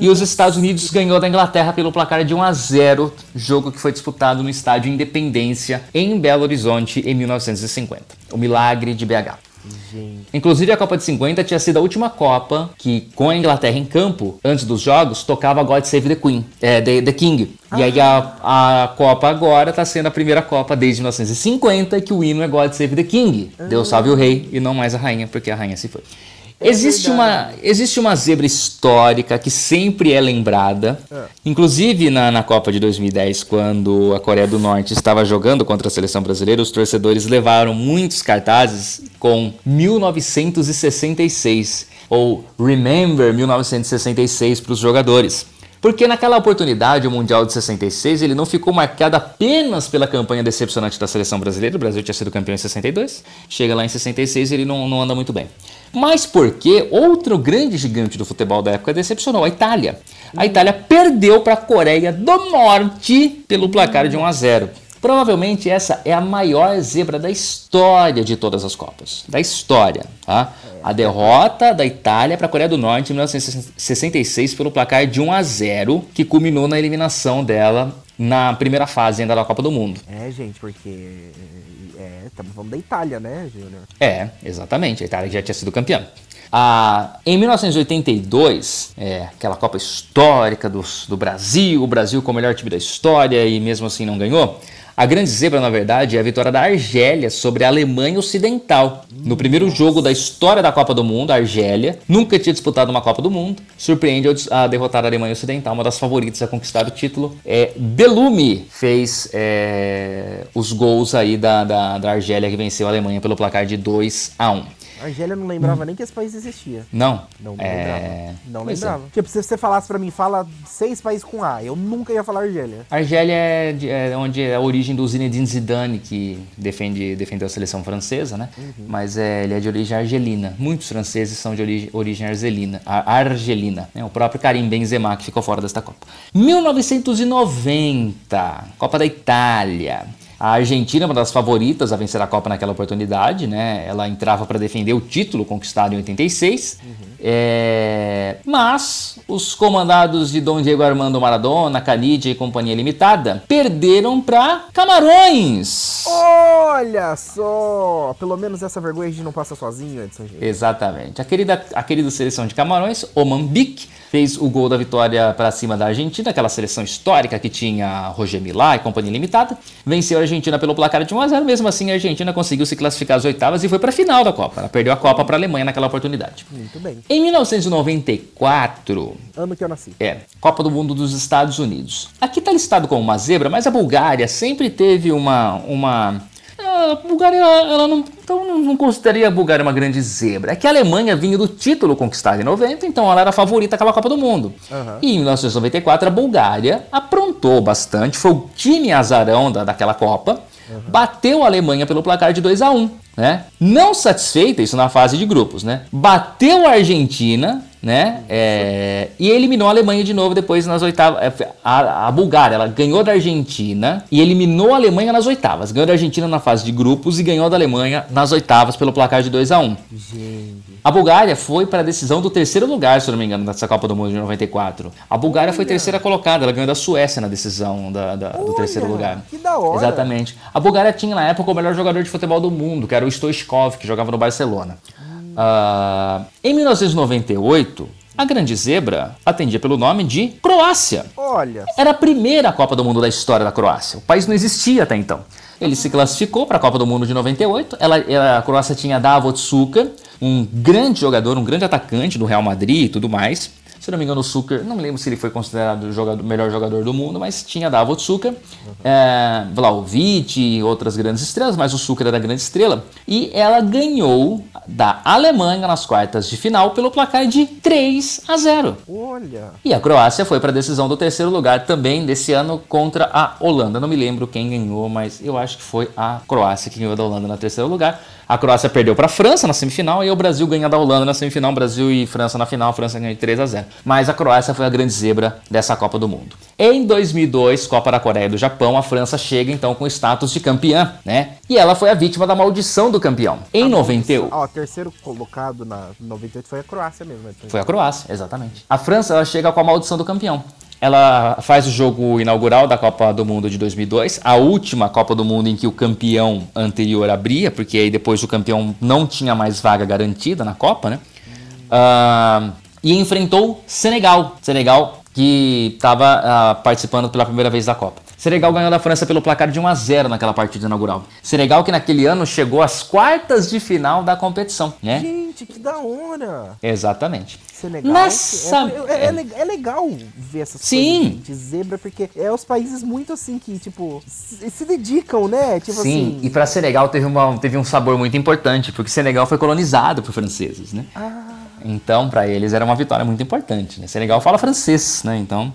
E os Estados Unidos ganhou da Inglaterra pelo placar de 1 a 0, jogo que foi disputado no estádio Independência em Belo Horizonte em 1950. O milagre de BH. Gente. Inclusive a Copa de 50 tinha sido a última Copa que, com a Inglaterra em campo, antes dos jogos, tocava God Save the Queen, é, the, the King. E aí a, a Copa agora está sendo a primeira Copa desde 1950 que o hino é God Save the King. Deus salve o rei e não mais a rainha, porque a rainha se foi. Existe uma, existe uma zebra histórica que sempre é lembrada. Inclusive na, na Copa de 2010, quando a Coreia do Norte estava jogando contra a seleção brasileira, os torcedores levaram muitos cartazes com 1966 ou Remember 1966 para os jogadores. Porque naquela oportunidade, o Mundial de 66, ele não ficou marcado apenas pela campanha decepcionante da seleção brasileira. O Brasil tinha sido campeão em 62. Chega lá em 66 ele não, não anda muito bem. Mas porque outro grande gigante do futebol da época decepcionou, a Itália. A Itália perdeu para a Coreia do Norte pelo placar de 1 a 0. Provavelmente essa é a maior zebra da história de todas as Copas. Da história, tá? A derrota da Itália para a Coreia do Norte em 1966 pelo placar de 1 a 0, que culminou na eliminação dela na primeira fase ainda da Copa do Mundo. É, gente, porque. É, estamos falando da Itália, né, Júnior? É, exatamente. A Itália já tinha sido campeã. Ah, em 1982, é, aquela Copa histórica do, do Brasil, o Brasil com o melhor time da história e mesmo assim não ganhou. A grande zebra, na verdade, é a vitória da Argélia sobre a Alemanha Ocidental. No primeiro jogo da história da Copa do Mundo, a Argélia nunca tinha disputado uma Copa do Mundo, surpreende a derrotar a Alemanha Ocidental, uma das favoritas a conquistar o título. É, Belume fez é, os gols aí da, da, da Argélia que venceu a Alemanha pelo placar de 2 a 1. A Argélia não lembrava nem que esse país existia. Não. Não é... lembrava. Não Pois é. lembrava. Tipo, se você falasse pra mim, fala seis países com A, eu nunca ia falar Argélia. Argélia é, de- é onde é a origem do Zinedine Zidane, que defende, defendeu a seleção francesa, né? Mas é, ele é de origem argelina. Muitos franceses são de origem, origem argelina, argelina. né? O próprio Karim Benzema, que ficou fora desta Copa. 1990, Copa da Itália. A Argentina, uma das favoritas a vencer a Copa naquela oportunidade, né? Ela entrava para defender o título conquistado em 86. É, Mas os comandados de Dom Diego Armando Maradona, Canidia e Companhia Limitada perderam para Camarões. Olha só! Pelo menos essa vergonha a gente não passa sozinho, Edson. gente. Exatamente. A querida, a querida seleção de Camarões, Oman-Bic, fez o gol da vitória para cima da Argentina, aquela seleção histórica que tinha Roger Milá e Companhia Limitada. Venceu a Argentina pelo placar de 1 a 0, mesmo assim a Argentina conseguiu se classificar às oitavas e foi para a final da Copa. Ela perdeu a Copa para a Alemanha naquela oportunidade. Muito bem. Em 1994, Ano que eu nasci. é, Copa do Mundo dos Estados Unidos. Aqui está listado como uma zebra, mas a Bulgária sempre teve uma. uma a Bulgária, ela não, então não- consideraria a Bulgária uma grande zebra. É que a Alemanha vinha do título conquistado em 90, então ela era a favorita àquela Copa do Mundo. Aham. E em 1994, a Bulgária aprontou bastante, foi o time azarão da, daquela Copa. bateu a Alemanha pelo placar de 2 a 1 né? Não satisfeita, isso na fase de grupos, né? Bateu a Argentina, né? É, e eliminou a Alemanha de novo depois nas oitavas. É, a, a, Bulgária, ela ganhou da Argentina e eliminou a Alemanha nas oitavas. Ganhou da Argentina na fase de grupos e ganhou da Alemanha nas oitavas pelo placar de 2 a 1 Gente. A Bulgária foi para a decisão do terceiro lugar, se não me engano, nessa Copa do Mundo de 94. A Bulgária Olha. foi terceira colocada, ela ganhou da Suécia na decisão da, da, do terceiro lugar. Que da hora. Exatamente. A Bulgária tinha na época o melhor jogador de futebol do mundo, que era o Stoichkov, que jogava no Barcelona. Uh, em 1998, a Grande Zebra atendia pelo nome de Croácia. Olha. Era a primeira Copa do Mundo da história da Croácia. O país não existia até então. Ele se classificou para a Copa do Mundo de 98. Ela, ela, a Croácia tinha Davot Suka, um grande jogador, um grande atacante do Real Madrid e tudo mais. Se não me engano, o Suker, não me lembro se ele foi considerado o melhor jogador do mundo, mas tinha Davot Suker, uhum. é, Vlaovic e outras grandes estrelas, mas o Suker era a grande estrela. E ela ganhou da Alemanha nas quartas de final pelo placar de 3 a 0. Olha! E a Croácia foi para a decisão do terceiro lugar também desse ano contra a Holanda. Não me lembro quem ganhou, mas eu acho que foi a Croácia que ganhou da Holanda no terceiro lugar. A Croácia perdeu para a França na semifinal e o Brasil ganha da Holanda na semifinal. Brasil e França na final. A França ganhou de 3 a 0. Mas a Croácia foi a grande zebra dessa Copa do Mundo. Em 2002, Copa da Coreia e do Japão, a França chega então com status de campeã, né? E ela foi a vítima da maldição do campeão. Em 98. Ó, terceiro colocado na 98 foi a Croácia mesmo. Né? Foi a Croácia, exatamente. A França ela chega com a maldição do campeão. Ela faz o jogo inaugural da Copa do Mundo de 2002, a última Copa do Mundo em que o campeão anterior abria, porque aí depois o campeão não tinha mais vaga garantida na Copa, né? Uh, e enfrentou Senegal. Senegal que estava uh, ah, participando pela primeira vez da Copa. Senegal ganhou da França pelo placar de 1 a 0 naquela partida inaugural. Senegal que naquele ano chegou às quartas de final da competição, né? Gente, que da hora! Exatamente. Senegal. Nossa, é, é, é, é, legal ver essas Sim. coisas de zebra, porque é os países muito assim que, tipo, se, se dedicam, né? Tipo Sim, assim... e para Senegal teve, uma, teve um sabor muito importante, porque Senegal foi colonizado por franceses, né? Ah. Então, para eles era uma vitória muito importante. Né? Senegal fala francês, né? Então.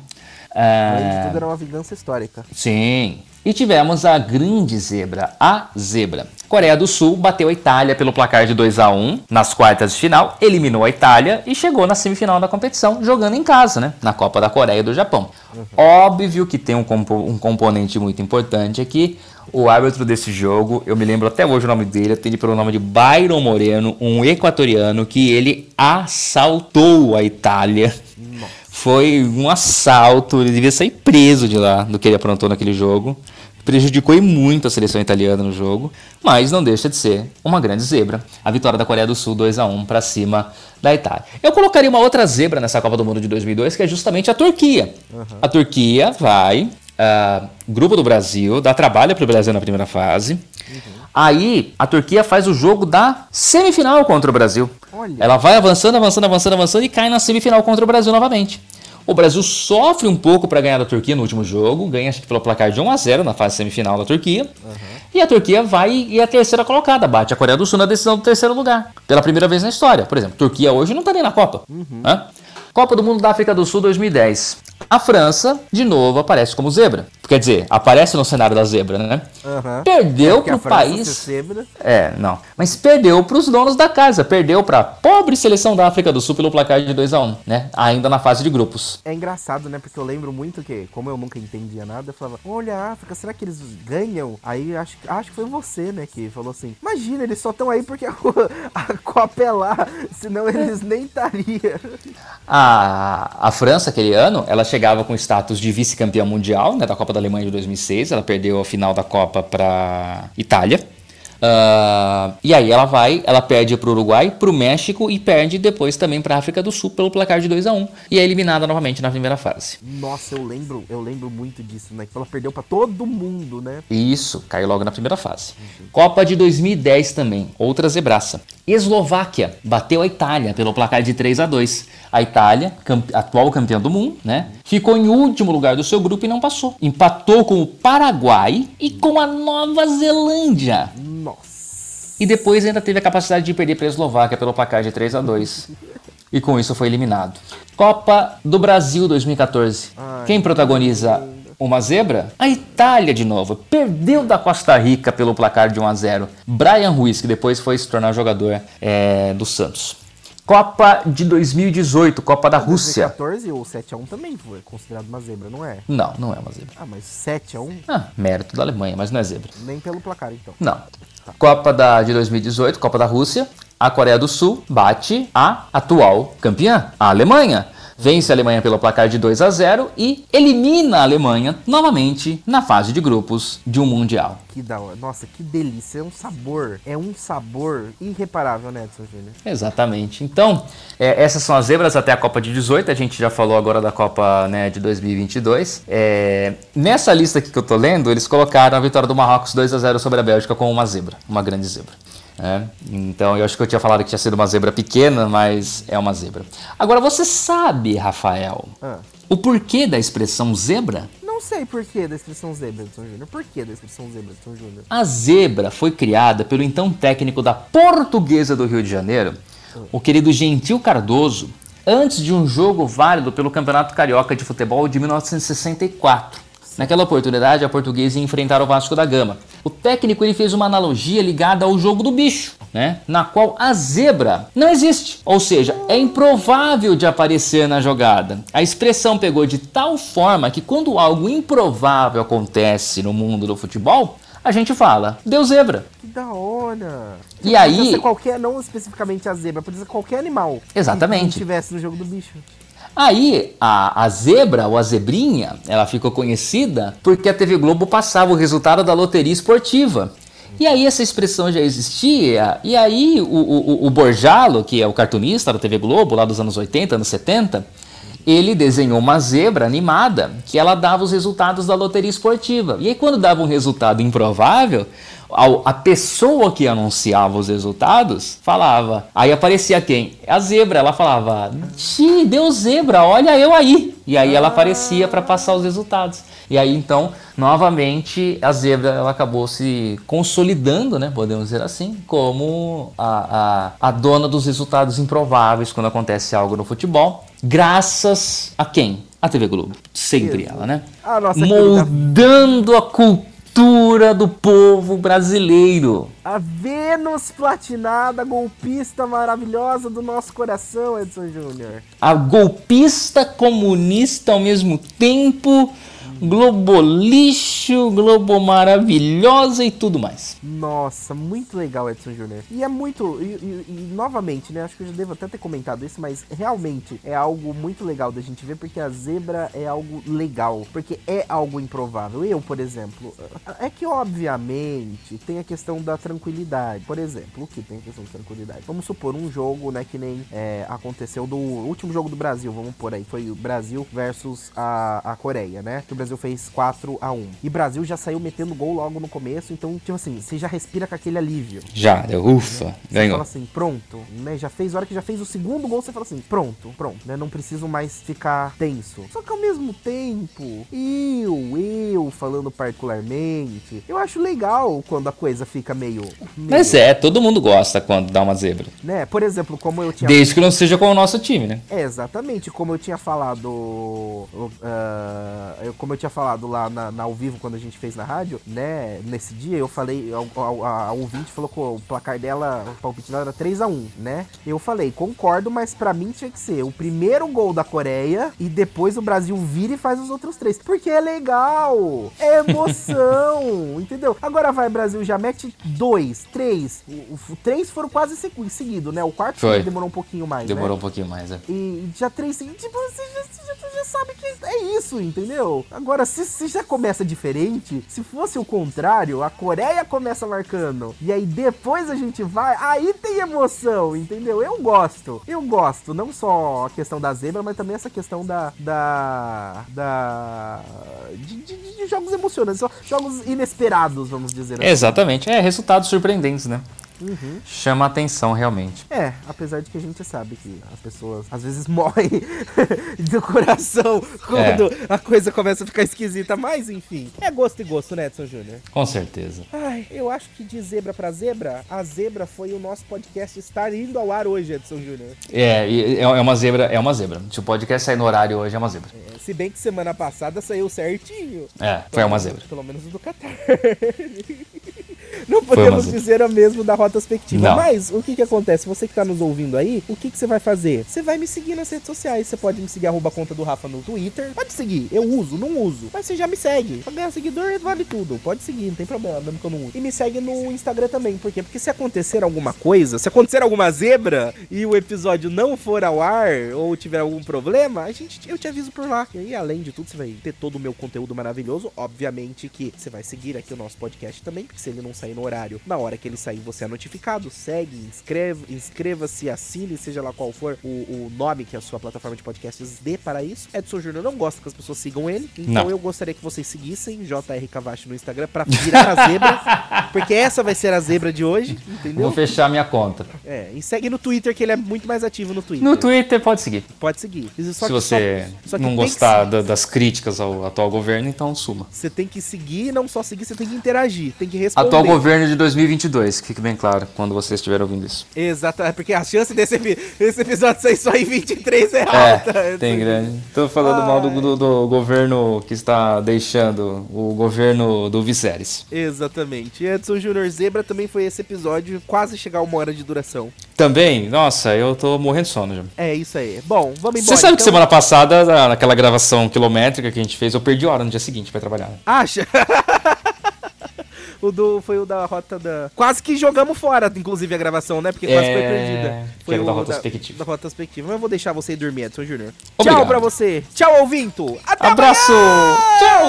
É... tudo era uma vingança histórica. Sim. E tivemos a grande zebra, a zebra. Coreia do Sul bateu a Itália pelo placar de 2 a 1 nas quartas de final, eliminou a Itália e chegou na semifinal da competição jogando em casa, né? Na Copa da Coreia e do Japão. Uhum. Óbvio que tem um, compo um componente muito importante aqui. O árbitro desse jogo, eu me lembro até hoje o nome dele, atende pelo nome de Byron Moreno, um equatoriano que ele assaltou a Itália. Nossa. Foi um assalto, ele devia sair preso de lá do que ele aprontou naquele jogo. Prejudicou muito a seleção italiana no jogo, mas não deixa de ser uma grande zebra. A vitória da Coreia do Sul 2 a 1 para cima da Itália. Eu colocaria uma outra zebra nessa Copa do Mundo de 2002, que é justamente a Turquia. Uhum. A Turquia vai uh, grupo do Brasil, dá trabalho para o Brasil na primeira fase. Uhum. Aí a Turquia faz o jogo da semifinal contra o Brasil. Olha. Ela vai avançando, avançando, avançando, avançando e cai na semifinal contra o Brasil novamente. O Brasil sofre um pouco para ganhar da Turquia no último jogo, ganha acho que pelo placar de 1 a 0 na fase semifinal da Turquia. Uhum. E a Turquia vai e é a terceira colocada, bate a Coreia do Sul na decisão do terceiro lugar. Pela primeira vez na história. Por exemplo, Turquia hoje não está nem na Copa. Uhum. Copa do Mundo da África do Sul 2010. A França, de novo, aparece como zebra. Quer dizer, aparece no cenário da zebra, né? Uhum. Perdeu é pro país. É, não. Mas perdeu pros donos da casa. Perdeu pra pobre seleção da África do Sul pelo placar de 2 a 1 né? Ainda na fase de grupos. É engraçado, né? Porque eu lembro muito que, como eu nunca entendia nada, eu falava, olha, África, será que eles ganham? Aí acho, acho que foi você, né, que falou assim: imagina, eles só estão aí porque a, a Copa é lá, senão eles (laughs) nem estariam. A, a França, aquele ano, ela chegava com status de vice-campeã mundial, né, da Copa da Alemanha de 2006. Ela perdeu a final da Copa para Itália. Uh, e aí ela vai, ela perde para o Uruguai, para o México e perde depois também para a África do Sul pelo placar de 2 a 1 e é eliminada novamente na primeira fase. Nossa, eu lembro, eu lembro muito disso, né? Que ela perdeu para todo mundo, né? Isso, caiu logo na primeira fase. Uhum. Copa de 2010 também, outra zebraça. Eslováquia bateu a Itália pelo placar de 3 a 2. A Itália, atual campeã do mundo, né? Ficou em último lugar do seu grupo e não passou. Empatou com o Paraguai e com a Nova Zelândia. Nossa. E depois ainda teve a capacidade de perder para a Eslováquia pelo placar de 3 a 2. e com isso foi eliminado. Copa do Brasil 2014. Ai, Quem protagoniza uma zebra? A Itália de novo. Perdeu da Costa Rica pelo placar de 1 a 0 Brian Ruiz, que depois foi se tornar jogador é, do Santos. Copa de 2018, Copa da Rússia. 2014 o 7x1 também foi considerado uma zebra, não é? Não, não é uma zebra. Ah, mas 7x1? Ah, mérito da Alemanha, mas não é zebra. Nem pelo placar, então. Não. Copa da, de 2018, Copa da Rússia. A Coreia do Sul bate a atual campeã, a Alemanha vence a Alemanha pelo placar de 2 a 0 e elimina a Alemanha novamente na fase de grupos de um Mundial. Que da hora. Nossa, que delícia. É um sabor. É um sabor irreparável, né, Edson Júnior? Exatamente. Então, é, essas são as zebras até a Copa de 18. A gente já falou agora da Copa né, de 2022. É, nessa lista aqui que eu tô lendo, eles colocaram a vitória do Marrocos 2 a 0 sobre a Bélgica como uma zebra. Uma grande zebra. É, então eu acho que eu tinha falado que tinha sido uma zebra pequena, mas é uma zebra. Agora você sabe, Rafael, Ah. o porquê da expressão zebra? Não sei por que da expressão zebra, Edson Júnior. Por que da expressão zebra, Edson Júnior? A zebra foi criada pelo então técnico da Portuguesa do Rio de Janeiro, o querido Gentil Cardoso, antes de um jogo válido pelo Campeonato Carioca de Futebol de 1964. Naquela oportunidade, a Portuguesa ia enfrentar o Vasco da Gama. O técnico ele fez uma analogia ligada ao jogo do bicho, né? Na qual a zebra não existe, ou seja, é improvável de aparecer na jogada. A expressão pegou de tal forma que quando algo improvável acontece no mundo do futebol, a gente fala, deu zebra. Que da hora. E aí- Podia ser qualquer, não especificamente a zebra, podia ser qualquer animal. Exatamente. Que estivesse no jogo do bicho. Aí a, a zebra ou a zebrinha, ela ficou conhecida porque a TV Globo passava o resultado da loteria esportiva. E aí essa expressão já existia, e aí o, o, o Borjalo, que é o cartunista da TV Globo, lá dos anos 80, anos 70, ele desenhou uma zebra animada que ela dava os resultados da loteria esportiva. E aí quando dava um resultado improvável, a pessoa que anunciava os resultados falava. Aí aparecia quem? A zebra. Ela falava: Xi, deu zebra, olha eu aí. E aí ela aparecia para passar os resultados. E aí então, novamente, a zebra ela acabou se consolidando, né? Podemos dizer assim, como a, a, a dona dos resultados improváveis quando acontece algo no futebol. Graças a quem? A TV Globo. Sempre Isso. ela, né? A nossa Moldando a cultura do povo brasileiro. A Vênus platinada, golpista maravilhosa do nosso coração, Edson Júnior. A golpista comunista ao mesmo tempo, globolixo, globo maravilhosa e tudo mais. Nossa, muito legal, Edson Júnior. E é muito. E, e- e, novamente, né? Acho que eu já devo até ter comentado isso, mas realmente é algo muito legal da gente ver, porque a zebra é algo legal. Porque é algo improvável. Eu, por exemplo, é que obviamente tem a questão da tranquilidade. Por exemplo, o que tem a questão da tranquilidade? Vamos supor um jogo, né, que nem é, aconteceu do último jogo do Brasil, vamos por aí. Foi o Brasil versus a, a Coreia, né? Que o Brasil fez 4 a 1 E Brasil já saiu metendo gol logo no começo, então, tipo assim, você já respira com aquele alívio. Já, deu ufa, Você ganhou. fala assim, pronto, né? Já fez, a hora que já fez o segundo gol, você fala assim, pronto, pronto, né? Não preciso mais ficar tenso. Só que ao mesmo tempo, eu, eu falando particularmente, eu acho legal quando a coisa fica meio. meio Mas é, todo mundo gosta quando dá uma zebra. Né? Por exemplo, como eu tinha Desde que não seja com o nosso time, né? é, exatamente, como eu tinha falado. eu- como eu tinha falado lá na, na ao vivo quando a gente fez na rádio, né? Nesse dia eu falei, ao- a, a ouvinte falou que o placar dela, o palpite dela era 3x1, né? Eu falei, concordo, mas pra mim tinha que ser o primeiro gol da Coreia e depois o Brasil vira e faz os outros três. Porque é legal! É emoção! (laughs) entendeu? Agora vai, Brasil, já mete dois, três. O, o- três foram quase segui- seguido, né? O quarto Foi. demorou um pouquinho mais. né? Demorou um pouquinho mais, é. E já três seguidos, tipo, você já, você já- você já sabe que é isso, entendeu? Agora, se você já começa diferente, se fosse o contrário, a Coreia começa marcando, e aí depois a gente vai, aí tem emoção, entendeu? Eu gosto, eu gosto, não só a questão da zebra, mas também essa questão da. da. da. de, de- de jogos emocionantes, jogos inesperados, vamos dizer assim. Exatamente, é resultados surpreendentes, né? Chama atenção realmente. É, apesar de que a gente sabe que as pessoas às vezes (laughs) morrem do coração quando a coisa começa a ficar esquisita, mas enfim. É gosto e gosto, né, Edson Júnior? Com certeza. Ai, eu acho que de zebra pra zebra, a zebra foi o nosso podcast estar indo ao ar hoje, Edson Júnior. É, é é uma zebra, é uma zebra. Se o podcast sair no horário hoje, é uma zebra. É, se bem que semana passada saiu certinho. É, foi uma zebra. Pelo menos o do Qatar. (laughs) Não podemos dizer o mesmo da Rotaspectiva. Não. Mas o que que acontece? Você que tá nos ouvindo aí, o que que você vai fazer? Você vai me seguir nas redes sociais. Você pode me seguir, arroba a conta do Rafa no Twitter. Pode seguir. Eu uso, não uso. Mas você já me segue. Pra ganhar seguidor, vale tudo. Pode seguir, não tem problema, mesmo que eu não use. E me segue no Instagram também. Por quê? Porque se acontecer alguma coisa, se acontecer alguma zebra e o episódio não for ao ar ou tiver algum problema, a gente, eu te aviso por lá. E aí, além de tudo, você vai ter todo o meu conteúdo maravilhoso. Obviamente que você vai seguir aqui o nosso podcast também, porque se ele não sair no horário, na hora que ele sair, você é notificado. Segue, inscreva, inscreva-se, assine, seja lá qual for o, o nome que a sua plataforma de podcasts dê para isso. Edson Júnior não gosta que as pessoas sigam ele, então Não. eu gostaria que vocês seguissem JR Cavacho no Instagram pra virar a zebra, (laughs) porque essa vai ser a zebra de hoje, entendeu? Vou fechar minha conta. É, e segue no Twitter, que ele é muito mais ativo no Twitter. No Twitter pode seguir. Pode seguir. Só Se que você só- só não gostar da- das críticas ao atual governo, então suma. Você tem que seguir, e não só seguir, você tem que interagir, tem que responder. Atual governo de 2022, que fique bem claro quando vocês estiverem ouvindo isso. Exato, é porque a chance desse, desse episódio sair só em 23 é É, alta. tem grande. Tô falando mal do, do- do governo que está deixando o governo do Viserys. Exatamente. Edson Júnior Zebra também foi esse episódio, quase chegar a uma hora de duração. Também, nossa, eu tô morrendo de sono já. É isso aí. Bom, vamos embora. Você sabe que então. semana passada, na- naquela gravação quilométrica que a gente fez, eu perdi hora no dia seguinte pra trabalhar. Acha? (laughs) O do, foi o da rota da. Quase que jogamos fora, inclusive, a gravação, né? Porque quase É, foi perdida. que Foi era da o retrospectiva. Da, da retrospectiva. Mas eu vou deixar você ir dormir, Edson Júnior. Tchau pra você. Tchau, ouvinto. Até Abraço! amanhã! Tchau!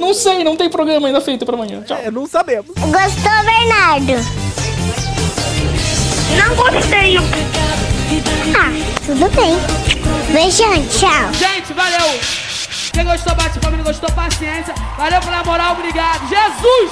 Não sei, não tem programa ainda feito pra amanhã. Tchau. É, não sabemos. Gostou, Bernardo? Não gostei. Ah, tudo bem. Beijão, tchau. Gente, valeu! Quem gostou, bate família gostou, paciência. Valeu pela moral, obrigado. Jesus!